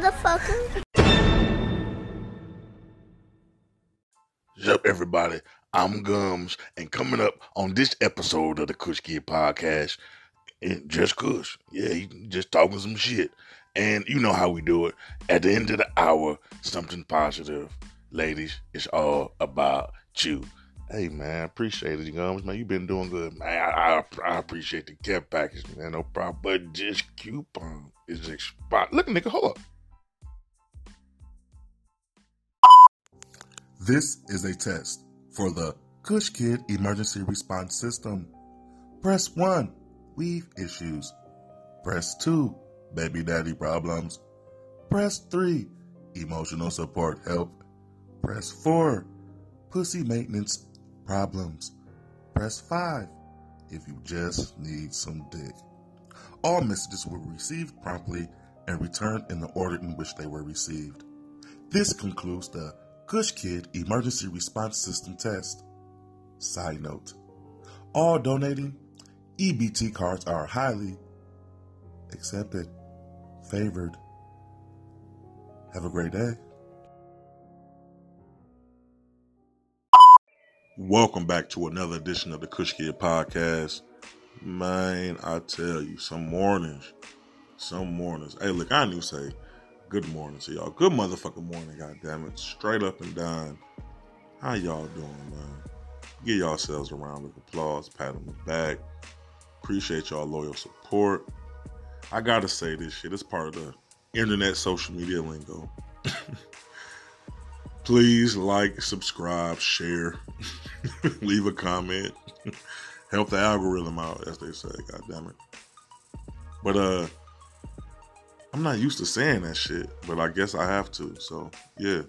motherfucker. What's up, everybody? I'm Gums, and coming up on this episode of the Kush Kidd Podcast, and just Kush, yeah, he just talking some shit, and you know how we do it. At the end of the hour, something positive, ladies. It's all about you. Hey man, appreciate it, you Gums. Man, You've been doing good, man. I, I, I appreciate the gift package, man. No problem. But this coupon is expired. Look, nigga, hold up. This is a test for the Kush Kidd Emergency Response System. Press 1, weave issues. Press 2, baby daddy problems. Press 3, emotional support help. Press 4, pussy maintenance problems. Press 5, if you just need some dick. All messages were received promptly and returned in the order in which they were received. This concludes the Kush Kidd Emergency Response System test. Side note All donating EBT cards are highly accepted, favored. Have a great day. Welcome back to another edition of the Kush Kidd Podcast. Man, I tell you, some mornings, some mornings. Hey, look, I knew say good morning to y'all. Good motherfucking morning, god damn it. Straight up and down. How y'all doing, man? Give yourselves a round of applause, pat on the back. Appreciate y'all loyal support. I gotta say this shit. It's part of the internet social media lingo. Please like, subscribe, share, leave a comment. Help the algorithm out, as they say, god damn it. But uh I'm not used to saying that shit, but I guess I have to. So yeah.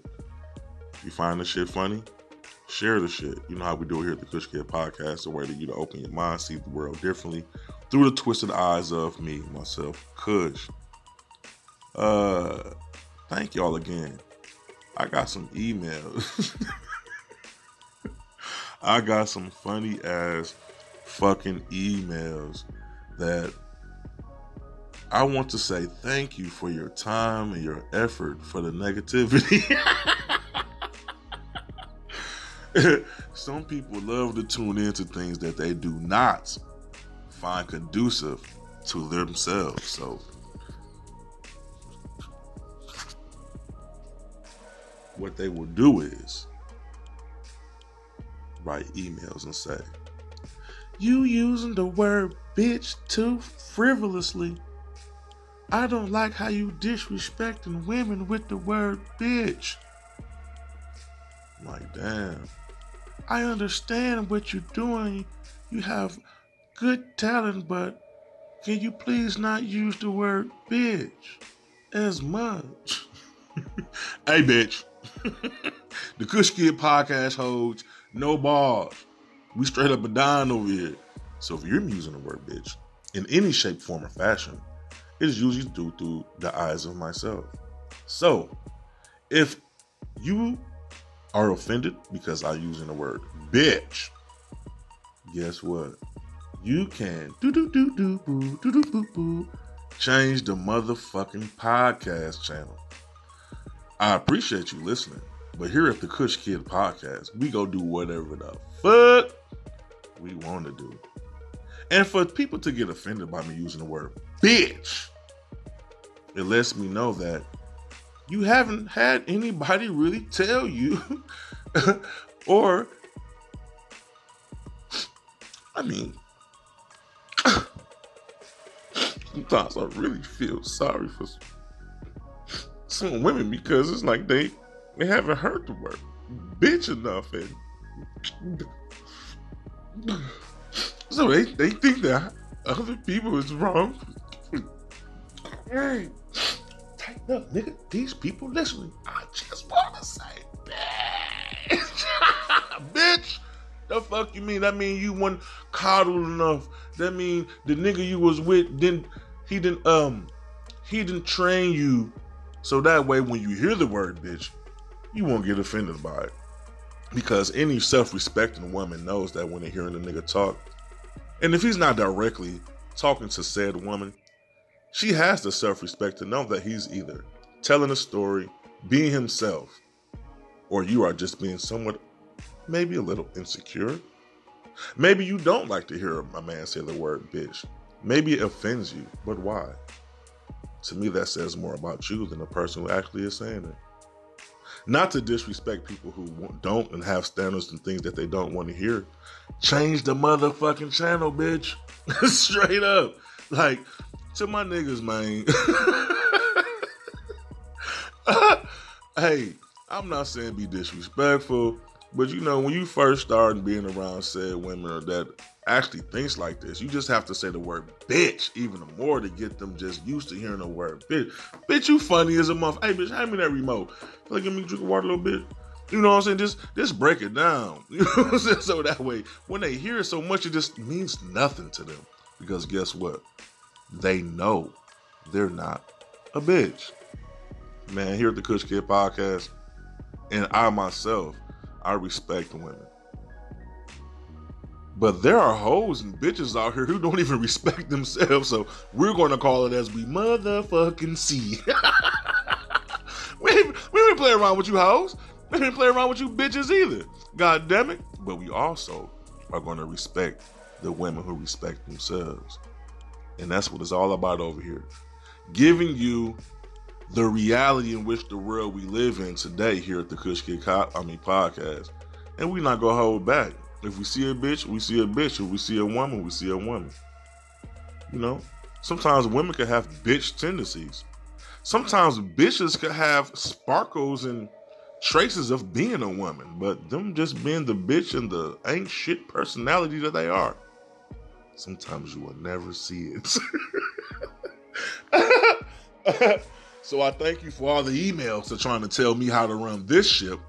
If you find the shit funny, share the shit. You know how we do it here at the Kush Kidd Podcast, a way to you to open your mind, see the world differently through the twisted eyes of me, myself, Kush. Uh thank y'all again. I got some emails. I got some funny ass fucking emails that I want to say thank you for your time and your effort for the negativity. Some people love to tune into things that they do not find conducive to themselves. So, what they will do is write emails and say, You using the word bitch too frivolously. I don't like how you disrespecting women with the word bitch. I'm like, damn. I understand what you're doing. You have good talent, but can you please not use the word bitch as much? hey, bitch. the Kush Kidd podcast holds no balls. We straight up a down over here. So if you're using the word bitch in any shape, form, or fashion, is usually due through the eyes of myself. So, if you are offended because I'm using the word bitch, guess what? You can do do do do boo do do boo boo change the motherfucking podcast channel. I appreciate you listening, but here at the Kush Kidd Podcast, we go do whatever the fuck we want to do. And for people to get offended by me using the word bitch, it lets me know that you haven't had anybody really tell you, or, I mean, sometimes I really feel sorry for some women because it's like they they haven't heard the word bitch enough and so they, they think that other people is wrong. Nigga. These people listening. I just wanna say, bitch. bitch. The fuck you mean? That mean you weren't coddled enough. That mean the nigga you was with didn't he didn't um he didn't train you so that way when you hear the word bitch, you won't get offended by it. Because any self-respecting woman knows that when they're hearing a nigga talk, and if he's not directly talking to said woman, she has the self respect to know that he's either telling a story, being himself, or you are just being somewhat, maybe a little insecure. Maybe you don't like to hear a man say the word bitch. Maybe it offends you, but why? To me, that says more about you than the person who actually is saying it. Not to disrespect people who don't and have standards and things that they don't want to hear. Change the motherfucking channel, bitch. Straight up. Like, to my niggas, man. hey, I'm not saying be disrespectful, but you know, when you first start being around said women that actually thinks like this, you just have to say the word bitch even more to get them just used to hearing the word bitch. Bitch, you funny as a month. Hey, bitch, hand me that remote. Like, give me a drink of water a little bit. You know what I'm saying? Just just break it down. You know what I'm saying? So that way, when they hear it so much, it just means nothing to them. Because guess what? They know they're not a bitch. Man, here at the Kush Kidd Podcast, and I myself, I respect women. But there are hoes and bitches out here who don't even respect themselves, so we're going to call it as we motherfucking see. we, we didn't play around with you hoes. We didn't play around with you bitches either. God damn it. But we also are going to respect the women who respect themselves. And that's what it's all about over here. Giving you the reality in which the world we live in today here at the Kush Kidd I mean podcast. And we're not gonna hold back. If we see a bitch, we see a bitch. If we see a woman, we see a woman. You know? Sometimes women can have bitch tendencies. Sometimes bitches can have sparkles and traces of being a woman, but them just being the bitch and the ain't shit personality that they are. Sometimes you will never see it. So I thank you for all the emails to trying to tell me how to run this ship.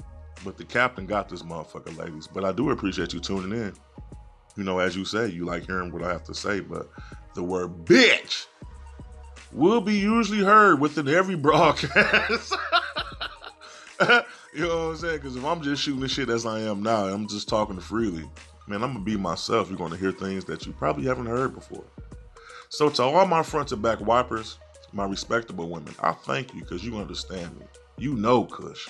But the captain got this motherfucker, ladies. But I do appreciate you tuning in. You know, as you say, you like hearing what I have to say, but the word bitch will be usually heard within every broadcast. you know what I'm saying? Because if I'm just shooting the shit as I am now, I'm just talking freely, man, I'm to be myself. You're to hear things that you probably haven't heard before. So, to all my front to back wipers, my respectable women, I thank you because you understand me. You know Kush.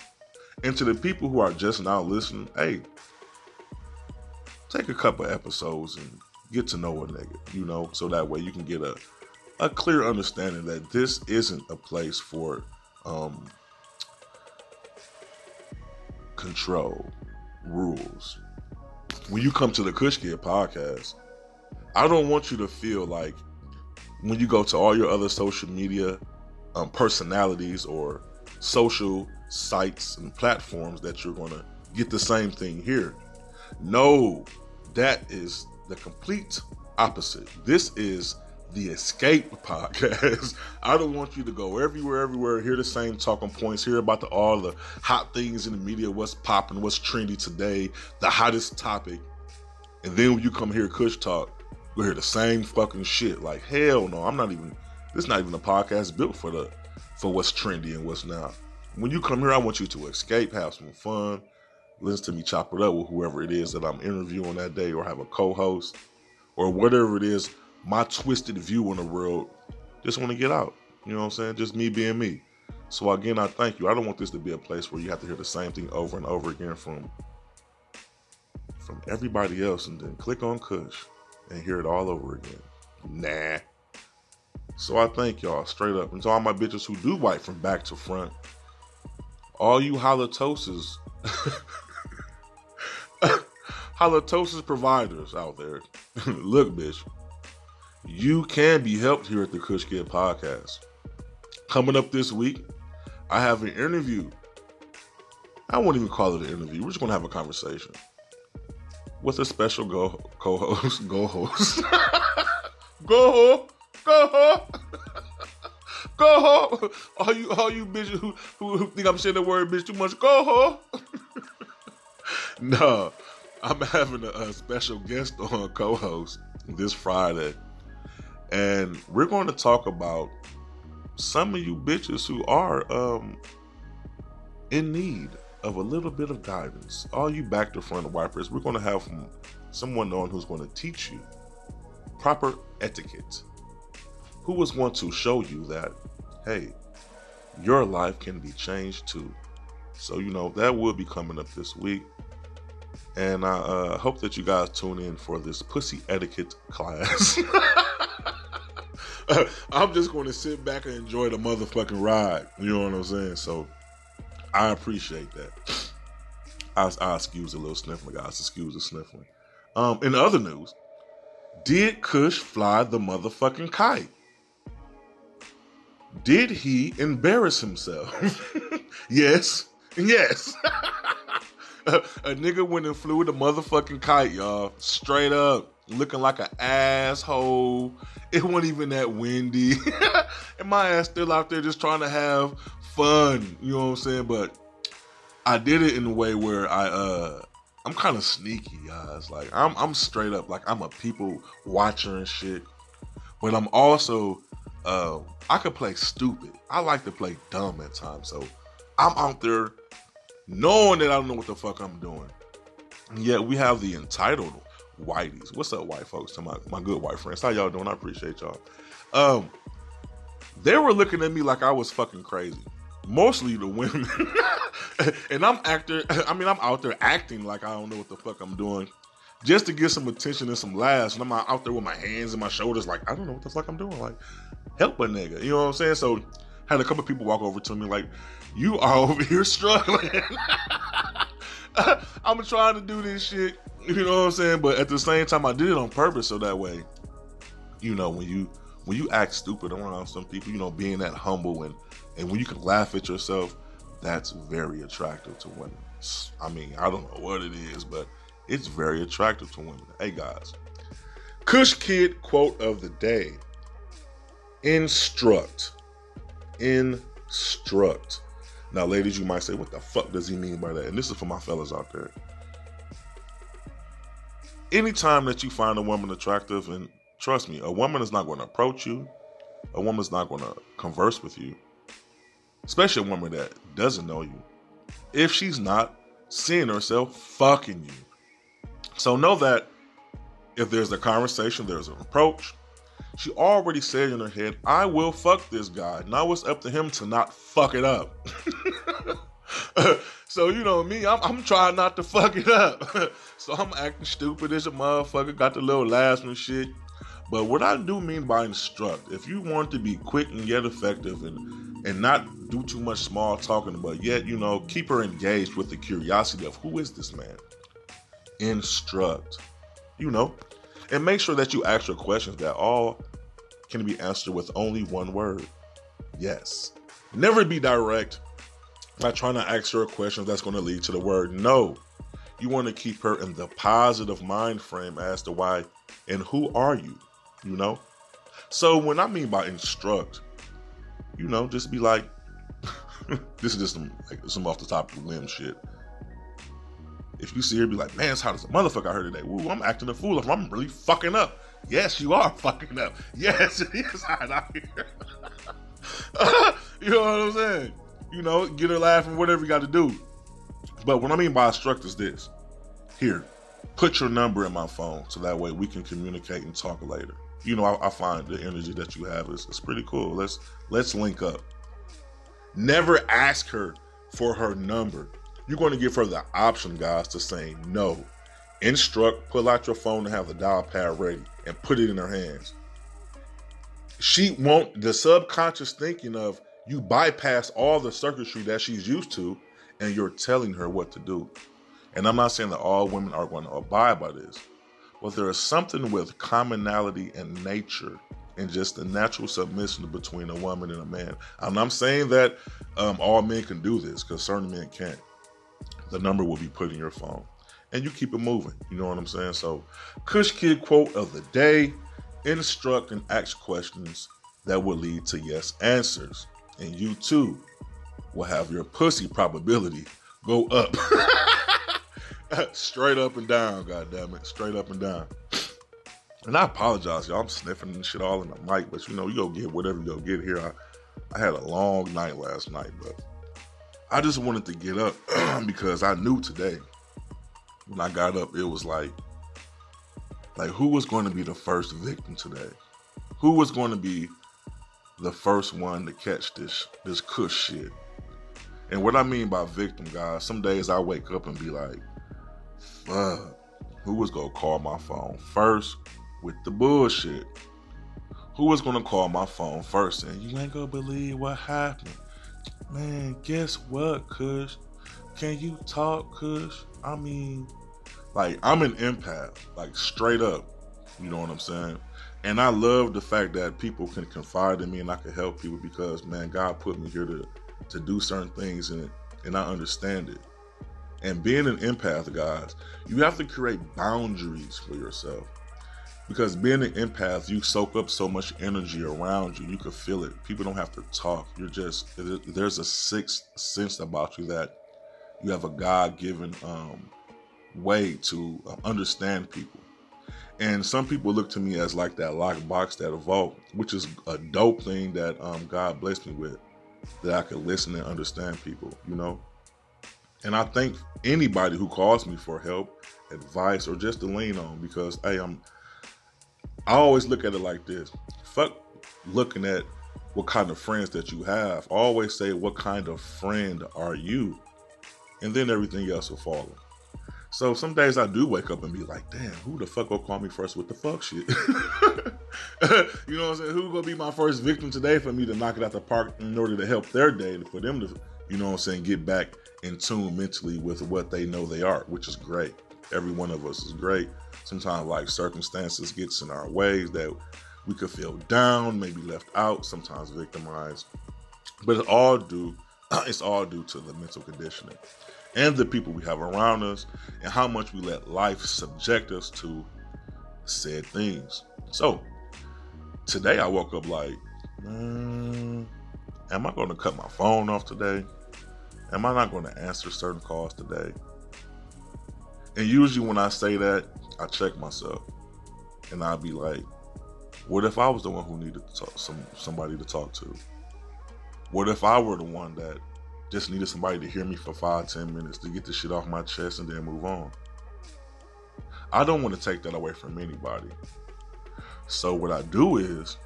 And to the people who are just now listening, hey, take a couple episodes and get to know a nigga, you know, so that way you can get a a clear understanding that this isn't a place for um control, rules. When you come to the Kush Kidd podcast, I don't want you to feel like when you go to all your other social media um, personalities or social sites and platforms that you're going to get the same thing here. No, that is the complete opposite. This is the Escape podcast. I don't want you to go everywhere, everywhere, hear the same talking points, hear about the, all the hot things in the media, what's popping, what's trendy today, the hottest topic. And then when you come here, Kush Talk, we hear the same fucking shit. Like hell no, I'm not even. This is not even a podcast built for the for what's trendy and what's not. When you come here, I want you to escape, have some fun, listen to me chop it up with whoever it is that I'm interviewing that day, or have a co-host, or whatever it is. My twisted view on the world. Just want to get out. You know what I'm saying? Just me being me. So again, I thank you. I don't want this to be a place where you have to hear the same thing over and over again from from everybody else, and then click on Kush and hear it all over again. Nah. So I thank y'all straight up. And to all my bitches who do wipe from back to front, all you halitosis, halitosis providers out there, look, bitch, you can be helped here at the Kush Kidd Podcast. Coming up this week, I have an interview. I won't even call it an interview. We're just gonna have a conversation with a special go co-host, go host, go ho, go go all you all you bitches who, who, who think I'm saying the word bitch too much, go ho. no, I'm having a, a special guest on co-host this Friday, and we're going to talk about some of you bitches who are um in need of a little bit of guidance. All you back to front wipers, we're going to have someone on who's going to teach you proper etiquette. Who is going to show you that, hey, your life can be changed too. So, you know, that will be coming up this week. And I uh, hope that you guys tune in for this pussy etiquette class. I'm just going to sit back and enjoy the motherfucking ride. You know what I'm saying? So I appreciate that. I, I excuse a little sniffling, guys. Excuse the sniffling. Um, in other news, did Kush fly the motherfucking kite? Did he embarrass himself? yes. Yes. a, a nigga went and flew the motherfucking kite, y'all. Straight up. Looking like an asshole. It wasn't even that windy. and my ass still out there just trying to have fun. You know what I'm saying? But I did it in a way where I uh I'm kind of sneaky, guys. Like I'm I'm straight up like I'm a people watcher and shit. But I'm also uh, I could play stupid. I like to play dumb at times. So I'm out there knowing that I don't know what the fuck I'm doing. And yet we have the entitled whiteys. What's up, white folks? To my, my good white friends. How y'all doing? I appreciate y'all. Um, they were looking at me like I was fucking crazy. Mostly the women. and I'm actor I mean I'm out there acting like I don't know what the fuck I'm doing. Just to get some attention and some laughs. And I'm out there with my hands and my shoulders like I don't know what the fuck I'm doing. Like, help a nigga. You know what I'm saying? So had a couple people walk over to me like, you are over here struggling. I'm trying to do this shit. You know what I'm saying? But at the same time, I did it on purpose so that way, you know, when you when you act stupid around some people, you know, being that humble and and when you can laugh at yourself, that's very attractive to women. I mean, I don't know what it is, but it's very attractive to women. Hey guys, Kush Kidd quote of the day: Instruct, instruct. Now, ladies, you might say, "What the fuck does he mean by that?" And this is for my fellas out there anytime that you find a woman attractive, and trust me, a woman is not going to approach you, a woman's not going to converse with you, especially a woman that doesn't know you, if she's not seeing herself fucking you. So know that if there's a conversation, there's an approach. She already said in her head, I will fuck this guy. Now it's up to him to not fuck it up. so you know me, I'm, I'm, trying not to fuck it up. so I'm acting stupid as a motherfucker. Got the little laughs and shit. But what I do mean by instruct, if you want to be quick and yet effective and and not do too much small talking, but yet, you know, keep her engaged with the curiosity of who is this man? Instruct. You know. And make sure that you ask her questions that all can be answered with only one word. Yes. Never be direct by trying to ask her a question that's going to lead to the word no. You want to keep her in the positive mind frame as to why and who are you, you know? So when I mean by instruct, you know, just be like, this is just some, like, some off the top of the limb shit. If you see her, be like, man, it's hot as a motherfucker I heard today. Woo, I'm acting a fool. I'm really fucking up. Yes, you are fucking up. Yes, it is hot out here. you know what I'm saying? you know, get her laughing, whatever you got to do. But what I mean by instruct is this. Here, put your number in my phone so that way we can communicate and talk later. You know, I, I find the energy that you have is, is pretty cool. Let's let's link up. Never ask her for her number. You're going to give her the option, guys, to say no. Instruct, pull out your phone and have the dial pad ready and put it in her hands. She won't, the subconscious thinking of, you bypass all the circuitry that she's used to and you're telling her what to do. And I'm not saying that all women are going to abide by this, but there is something with commonality and nature and just the natural submission between a woman and a man. And I'm saying that um, all men can do this because certain men can't. The number will be put in your phone and you keep it moving. You know what I'm saying? So, Kush Kidd quote of the day instruct and ask questions that will lead to yes answers and you too will have your pussy probability go up. Straight up and down, God damn it. Straight up and down. And I apologize, y'all. I'm sniffing and shit all in the mic, but you know, you go get whatever you go get here. I, I had a long night last night, but I just wanted to get up because I knew today when I got up, it was like, like who was going to be the first victim today? Who was going to be the first one to catch this this cush shit. And what I mean by victim, guys, some days I wake up and be like, fuck, who was gonna call my phone first with the bullshit? Who was gonna call my phone first and you ain't gonna believe what happened? Man, guess what, Kush? Can you talk, Kush? I mean, like, I'm an empath, like, straight up. You know what I'm saying? And I love the fact that people can confide in me and I can help people because, man, God put me here to, to do certain things and, and I understand it. And being an empath, guys, you have to create boundaries for yourself. Because being an empath, you soak up so much energy around you. You can feel it. People don't have to talk. You're just, there's a sixth sense about you that you have a God given um, way to uh, understand people. And some people look to me as like that lock box, that vault, which is a dope thing that um, God blessed me with, that I can listen and understand people, you know? And I thank anybody who calls me for help, advice, or just to lean on because hey, I'm I always look at it like this. Fuck looking at what kind of friends that you have. I always say what kind of friend are you? And then everything else will follow. So some days I do wake up and be like, damn, who the fuck will call me first with the fuck shit? you know what I'm saying? Who gonna be my first victim today for me to knock it out the park in order to help their day, for them to, you know what I'm saying, get back in tune mentally with what they know they are, which is great. Every one of us is great. Sometimes like circumstances gets in our ways that we could feel down, maybe left out, sometimes victimized. But it's all due, it's all due to the mental conditioning and the people we have around us and how much we let life subject us to said things. So today I woke up like, mm, am I going to cut my phone off today? Am I not going to answer certain calls today? And usually when I say that, I check myself. And I'll be like, what if I was the one who needed to talk, some somebody to talk to? What if I were the one that just needed somebody to hear me for five, ten minutes to get the shit off my chest and then move on? I don't want to take that away from anybody. So what I do is,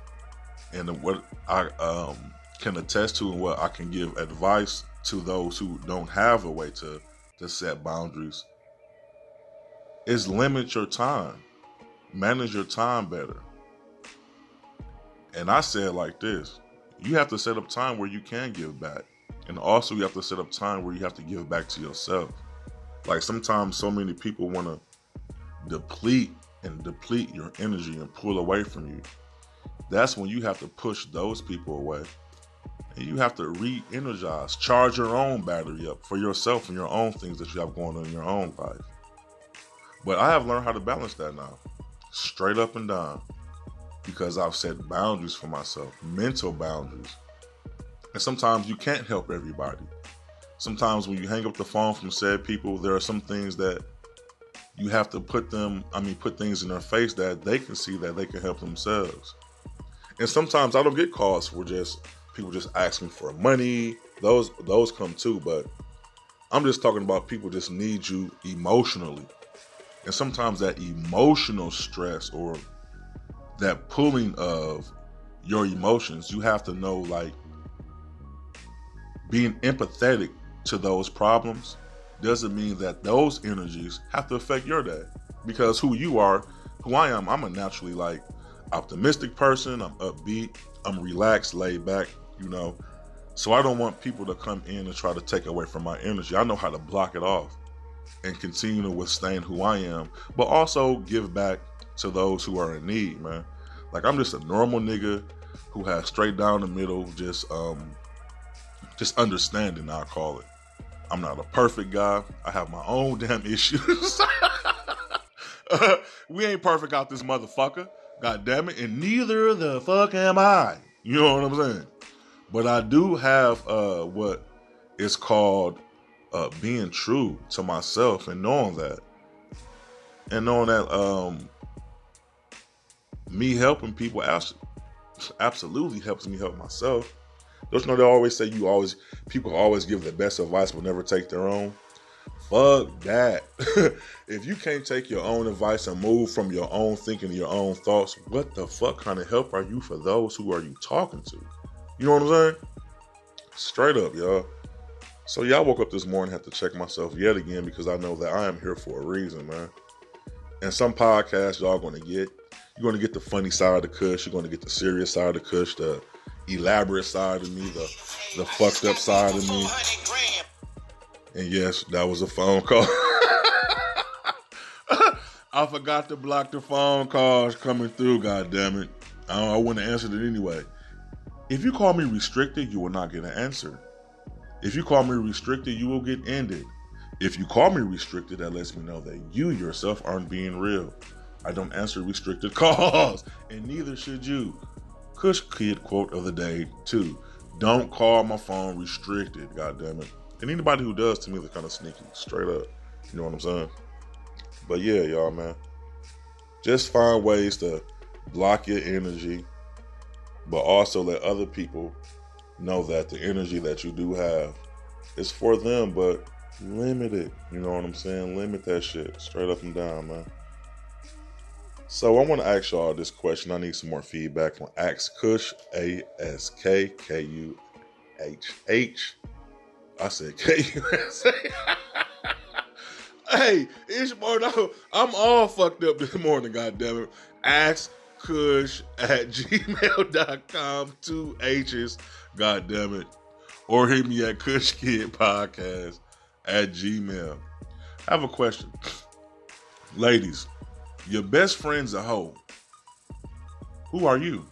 and what I um, can attest to, and what I can give advice to those who don't have a way to to set boundaries is limit your time. Manage your time better. And I say it like this you have to set up time where you can give back. And also, you have to set up time where you have to give back to yourself. Like sometimes, so many people want to deplete and deplete your energy and pull away from you. That's when you have to push those people away and you have to re-energize, charge your own battery up for yourself and your own things that you have going on in your own life. But I have learned how to balance that now, straight up and down, because I've set boundaries for myself, mental boundaries. And sometimes you can't help everybody. Sometimes when you hang up the phone from said people, there are some things that you have to put them, I mean, put things in their face that they can see that they can help themselves. And sometimes I don't get calls for just people just asking for money. Those those come too, but I'm just talking about people just need you emotionally. And sometimes that emotional stress or that pulling of your emotions, you have to know like being empathetic to those problems doesn't mean that those energies have to affect your day. Because who you are, who I am, I'm a naturally like optimistic person. I'm upbeat. I'm relaxed, laid back you know. So I don't want people to come in and try to take away from my energy. I know how to block it off and continue to withstand who I am, but also give back to those who are in need, man. Like I'm just a normal nigga who has straight down the middle, just um just understanding, I call it. I'm not a perfect guy. I have my own damn issues. we ain't perfect out this motherfucker. God damn it. And neither the fuck am I. You know what I'm saying? But I do have uh, what is called uh, being true to myself and knowing that. And knowing that um, me helping people absolutely helps me help myself. Don't you know they always say you always people always give the best advice but never take their own? Fuck that. if you can't take your own advice and move from your own thinking and your own thoughts, what the fuck kind of help are you for those who are you talking to? You know what I'm saying? Straight up, y'all. So I woke up this morning, had to check myself yet again because I know that I am here for a reason, man. And some podcasts y'all gonna get. You're gonna get the funny side of the Kush. You're gonna get the serious side of the Kush, the elaborate side of me, the the fucked up side of me. And yes, that was a phone call. I forgot to block the phone calls coming through. God damn it! I, I wouldn't have answered it anyway. If you call me restricted, you will not get an answer. If you call me restricted, you will get ended. If you call me restricted, that lets me know that you yourself aren't being real. I don't answer restricted calls, and neither should you. Kush Kidd quote of the day, too. Don't call my phone restricted, god damn it. And anybody who does to me is kind of sneaky, straight up. You know what I'm saying? But yeah, y'all, man. Just find ways to block your energy, but also let other people know that the energy that you do have is for them, but limit it. You know what I'm saying? Limit that shit straight up and down, man. So I want to ask y'all this question. I need some more feedback on Ask Kush, A S K K U H H. I said K U S A. Hey, morning. I'm all fucked up this morning, goddamn it. Ask Kush at gmail.com, two H's, goddamn it. Or hit me at Kush Kidd Podcast at Gmail. I have a question. Ladies, your best friend's a hoe. Who are you?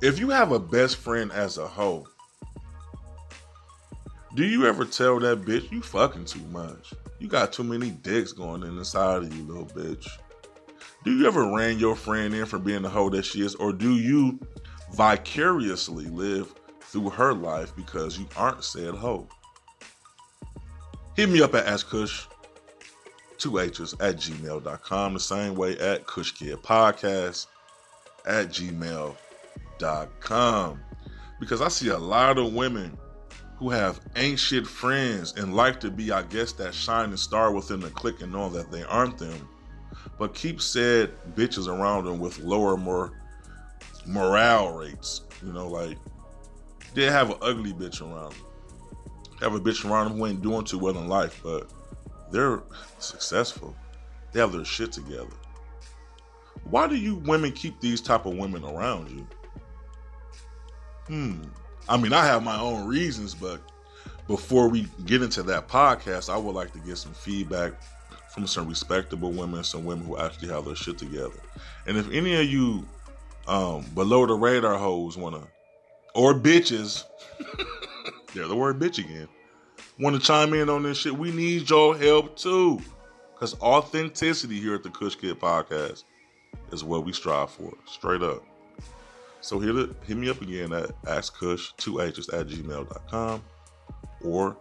If you have a best friend as a hoe, do you ever tell that bitch you fucking too much? You got too many dicks going in inside of you, little bitch. Do you ever ran your friend in for being the hoe that she is, or do you vicariously live through her life because you aren't said hoe? Hit me up at AskKush, two H's at gmail.com, the same way at Kush Kidd Podcast at gmail.com. Because I see a lot of women who have ancient friends and like to be, I guess, that shining star within the clique and know that they aren't them, but keep said bitches around them with lower more morale rates. You know, like they have an ugly bitch around them. Have a bitch around them who ain't doing too well in life, but they're successful. They have their shit together. Why do you women keep these type of women around you? Hmm. I mean, I have my own reasons, but before we get into that podcast, I would like to get some feedback from some respectable women, some women who actually have their shit together. And if any of you um, below the radar hoes wanna, or bitches, they're the word bitch again, want to chime in on this shit, we need your help too. Because authenticity here at the Kush Kidd Podcast is what we strive for, straight up. So hit it, hit me up again at askkush, two H's at gmail.com or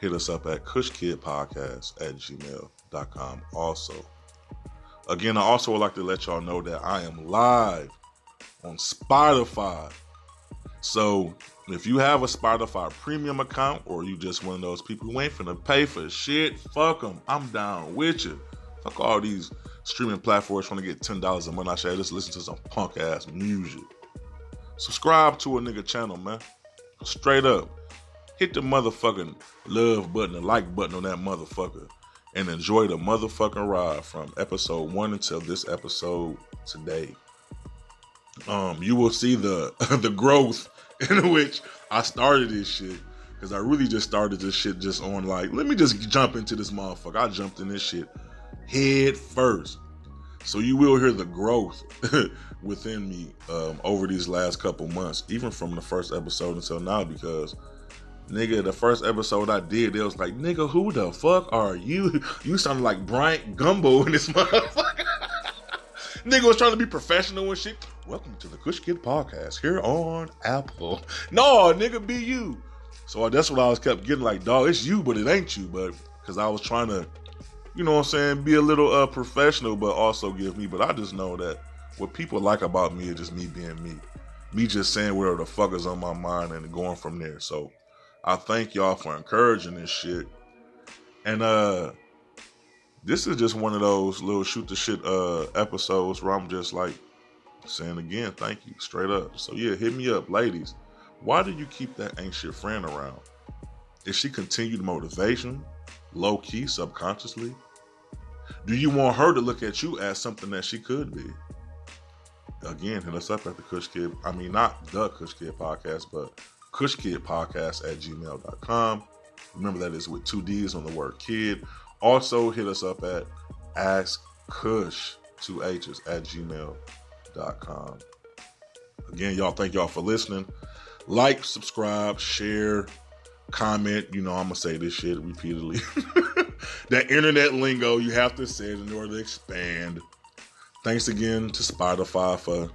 hit us up at kushkiddpodcast at gmail.com also. Again, I also would like to let y'all know that I am live on Spotify. So if you have a Spotify premium account or you just one of those people who ain't finna pay for shit, fuck them. I'm down with you. Fuck all these streaming platforms trying to get ten dollars a month. I should just listen to some punk ass music. Subscribe to a nigga channel, man. Straight up. Hit the motherfucking love button, the like button on that motherfucker, and enjoy the motherfucking ride from episode one until this episode today. Um, you will see the the growth in which I started this shit. Cause I really just started this shit just on like, let me just jump into this motherfucker. I jumped in this shit head first. So you will hear the growth within me um, over these last couple months, even from the first episode until now, because nigga, the first episode I did, it was like, nigga, who the fuck are you? You sounded like Bryant Gumbel in this motherfucker. nigga was trying to be professional and shit. Welcome to the Kush Kidd Podcast here on Apple. No, nigga, be you. So that's what I was kept getting like, dog, it's you, but it ain't you. But because I was trying to you know what I'm saying, be a little uh, professional, but also give me. But I just know that what people like about me is just me being me. Me just saying whatever the fuck is on my mind and going from there. So I thank y'all for encouraging this shit. And uh this is just one of those little shoot the shit uh episodes where I'm just like Saying again, thank you, straight up. So yeah, hit me up, ladies. Why do you keep that anxious friend around? Is she continued motivation, low key, subconsciously? Do you want her to look at you as something that she could be? Again, hit us up at the Kush Kidd. I mean, not the Kush Kidd podcast, but Kush Kidd podcast at gmail.com. Remember that is with two D's on the word kid. Also, hit us up at Ask Kush, two H's at gmail.com. Again, y'all, thank y'all for listening. Like, subscribe, share, comment. You know, I'm going to say this shit repeatedly. that internet lingo, you have to say it in order to expand. Thanks again to Spotify for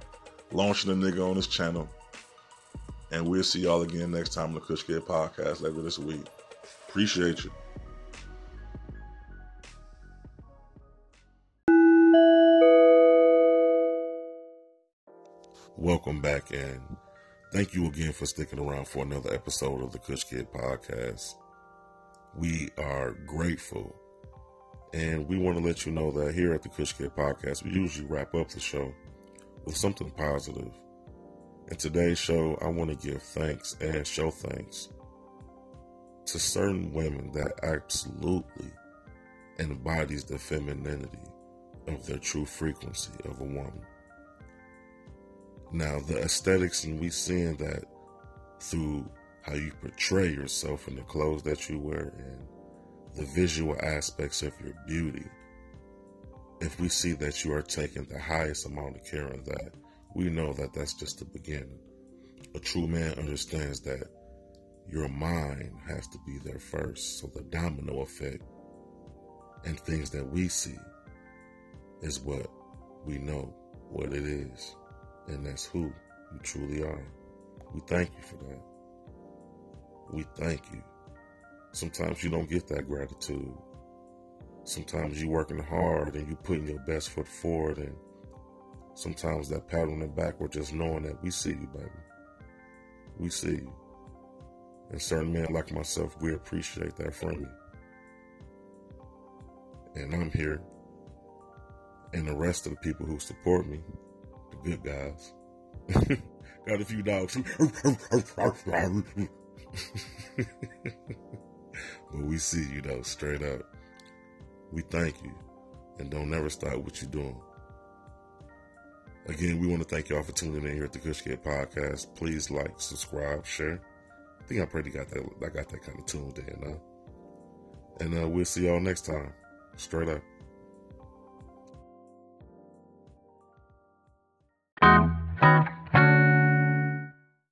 launching the nigga on this channel. And we'll see y'all again next time on the Kush Kidd podcast later this week. Appreciate you. Welcome back and thank you again for sticking around for another episode of the Kush Kidd podcast. We are grateful and we want to let you know that here at the Kush Kidd podcast, we usually wrap up the show with something positive. In today's show, I want to give thanks and show thanks to certain women that absolutely embodies the femininity of their true frequency of a woman. Now, the aesthetics, and we seeing that through how you portray yourself in the clothes that you wear and the visual aspects of your beauty. If we see that you are taking the highest amount of care of that, we know that that's just the beginning. A true man understands that your mind has to be there first. So the domino effect and things that we see is what we know what it is. And that's who you truly are. We thank you for that. We thank you. Sometimes you don't get that gratitude. Sometimes you're working hard and you're putting your best foot forward and sometimes that pat on the back or just knowing that we see you, baby. We see you. And certain men like myself, we appreciate that from you. And I'm here. And the rest of the people who support me, good guys. Got a few dogs. but we see you though, straight up. We thank you. And don't never stop what you're doing. Again, we want to thank y'all for tuning in here at the Kush Kidd Podcast. Please like, subscribe, share. I think I pretty got that I got that kind of tuned in now. And uh, we'll see y'all next time. Straight up.